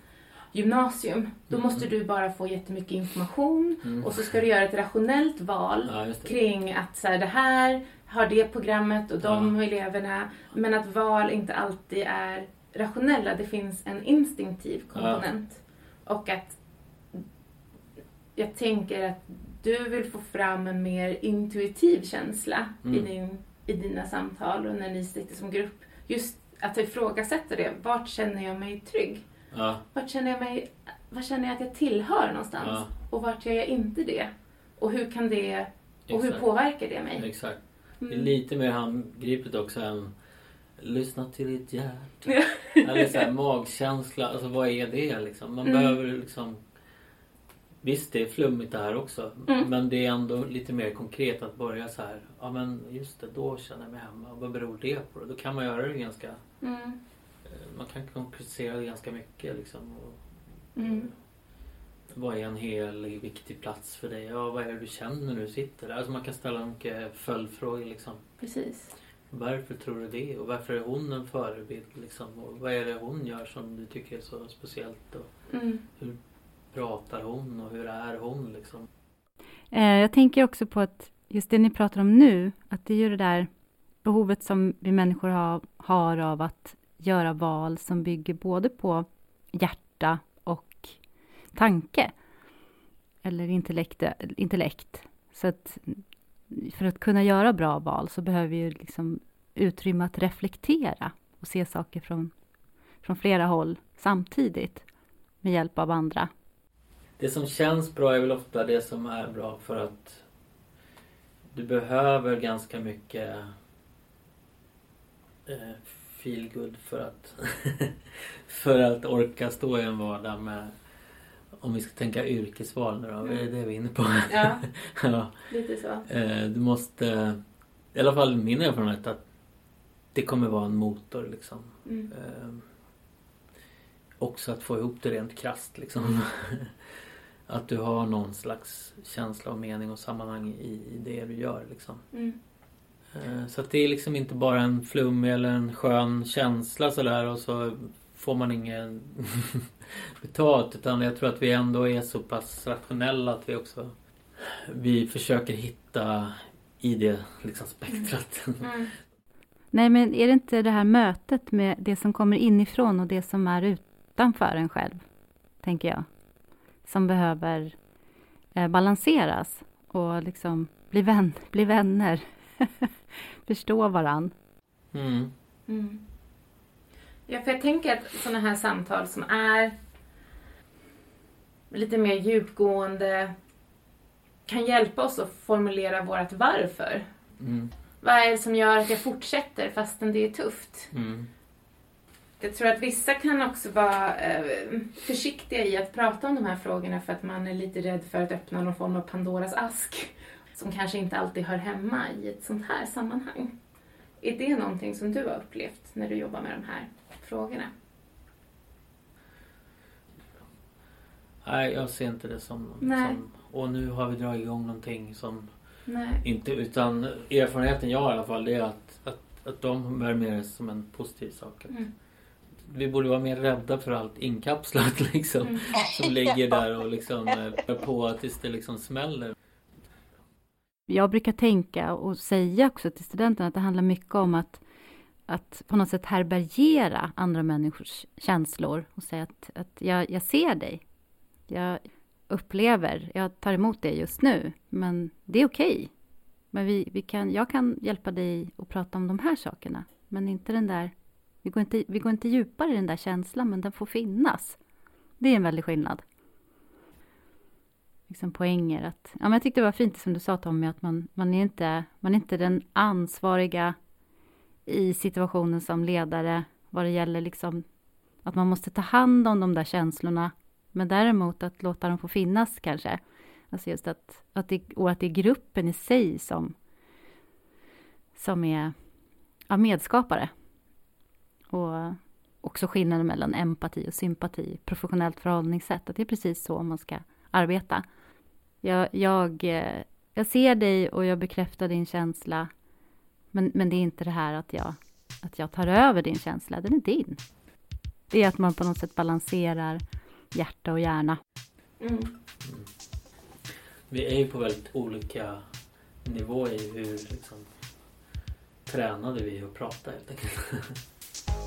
gymnasium, då Mm. måste du bara få jättemycket information Mm. och så ska du göra ett rationellt val ja, kring att så här, det här har det programmet och de eleverna, men att val inte alltid är rationella. Det finns en instinktiv komponent. Och att jag tänker att du vill få fram en mer intuitiv känsla i, Mm. din, i dina samtal och när ni sitter som grupp. Just att ifrågasätta det. Vart känner jag mig trygg? Ja, Vart känner jag mig, vad känner jag att jag tillhör någonstans? Ja. Och vart gör jag inte det? Och hur kan det, och hur påverkar det mig? Exakt. Det är Mm. lite mer handgripligt också än Lyssna till ditt hjärta. [LAUGHS] Eller så här, magkänsla. Alltså vad är det liksom? Man Mm. behöver liksom Visst det är flummigt det här också. Mm. Men det är ändå lite mer konkret att börja så här. Ja men just det, då känner jag mig hemma. Vad beror det på? Då kan man göra det ganska Mm. Eh, Man kan konkretisera det ganska mycket liksom. Och, Mm. Vad är en hel viktig plats för dig? Ja, vad är det du känner när du sitter där? Alltså man kan ställa mycket följdfrågor liksom. Precis. Varför tror du det? Och varför är hon en förebild? Liksom? Och vad är det hon gör som du tycker är så speciellt? Och Mm. hur pratar hon och hur är hon? Liksom? Eh, Jag tänker också på att just det ni pratar om nu, att det är ju det där behovet som vi människor har, har av att göra val som bygger både på hjärta och tanke. Eller intellekt. intellekt. Så att för att kunna göra bra val så behöver vi ju liksom utrymme att reflektera och se saker från, från flera håll samtidigt med hjälp av andra. Det som känns bra är väl ofta det som är bra för att du behöver ganska mycket eh, feel good för att [LAUGHS] för att orka stå i en vardag med om vi ska tänka yrkesval nu då, vad är det vi är inne på? Ja, [LAUGHS] ja. lite så. Eh, du måste, i alla fall min erfarenhet att det kommer vara en motor liksom. Mm. Eh, också att få ihop det rent krasst liksom. [LAUGHS] att du har någon slags känsla och mening och sammanhang i, i det du gör liksom. Mm. Eh, så att det är liksom inte bara en flummig eller en skön känsla sådär och så får man ingen [LAUGHS] betalt utan jag tror att vi ändå är så pass rationella att vi också vi försöker hitta i det liksom spektrat. Mm. Nej, men är det inte det här mötet med det som kommer inifrån och det som är utanför en själv, tänker jag, som behöver eh, balanseras och liksom bli, vän, bli vänner, [LAUGHS] förstå varann. Mm. Mm. Ja, för jag tänker att sådana här samtal som är lite mer djupgående kan hjälpa oss att formulera vårt varför. Mm. Vad är det som gör att jag fortsätter fastän det är tufft? Mm. Jag tror att vissa kan också vara eh, försiktiga i att prata om de här frågorna för att man är lite rädd för att öppna någon form av Pandoras ask som kanske inte alltid hör hemma i ett sånt här sammanhang. Är det någonting som du har upplevt när du jobbar med de här frågorna? Nej, jag ser inte det som, som... Och nu har vi dragit igång någonting som... Nej. Inte, utan erfarenheten jag har i alla fall det är att, att, att de bär med det som en positiv sak. Mm. Vi borde vara mer rädda för allt inkapslat [LAUGHS] liksom. Mm. Som ligger [LAUGHS] där och liksom eh, på tills det liksom smäller. Jag brukar tänka och säga också till studenterna att det handlar mycket om att att på något sätt härbärgera andra människors känslor och säga att, att jag, jag ser dig. Jag upplever, jag tar emot det just nu, men det är okej. Okay. Men vi, vi kan, jag kan hjälpa dig att prata om de här sakerna, men inte den där... Vi går inte, vi går inte djupare i den där känslan, men den får finnas. Det är en väldig skillnad. Liksom poänger att... Ja, men jag tyckte det var fint som du sa Tommy, att man, man, är inte, man är inte den ansvariga i situationen som ledare vad det gäller liksom att man måste ta hand om de där känslorna men däremot att låta dem få finnas kanske. Alltså just att, att det, och att det är gruppen i sig som, som är ja, medskapare. Och också skillnaden mellan empati och sympati, professionellt förhållningssätt, att det är precis så man ska arbeta. Jag, jag, eh, jag ser dig och jag bekräftar din känsla men, men det är inte det här att jag, att jag tar över din känsla, den är din. Det är att man på något sätt balanserar hjärta och hjärna. Mm. Vi är ju på väldigt olika nivåer i hur liksom, tränade vi är att prata helt enkelt. [LAUGHS]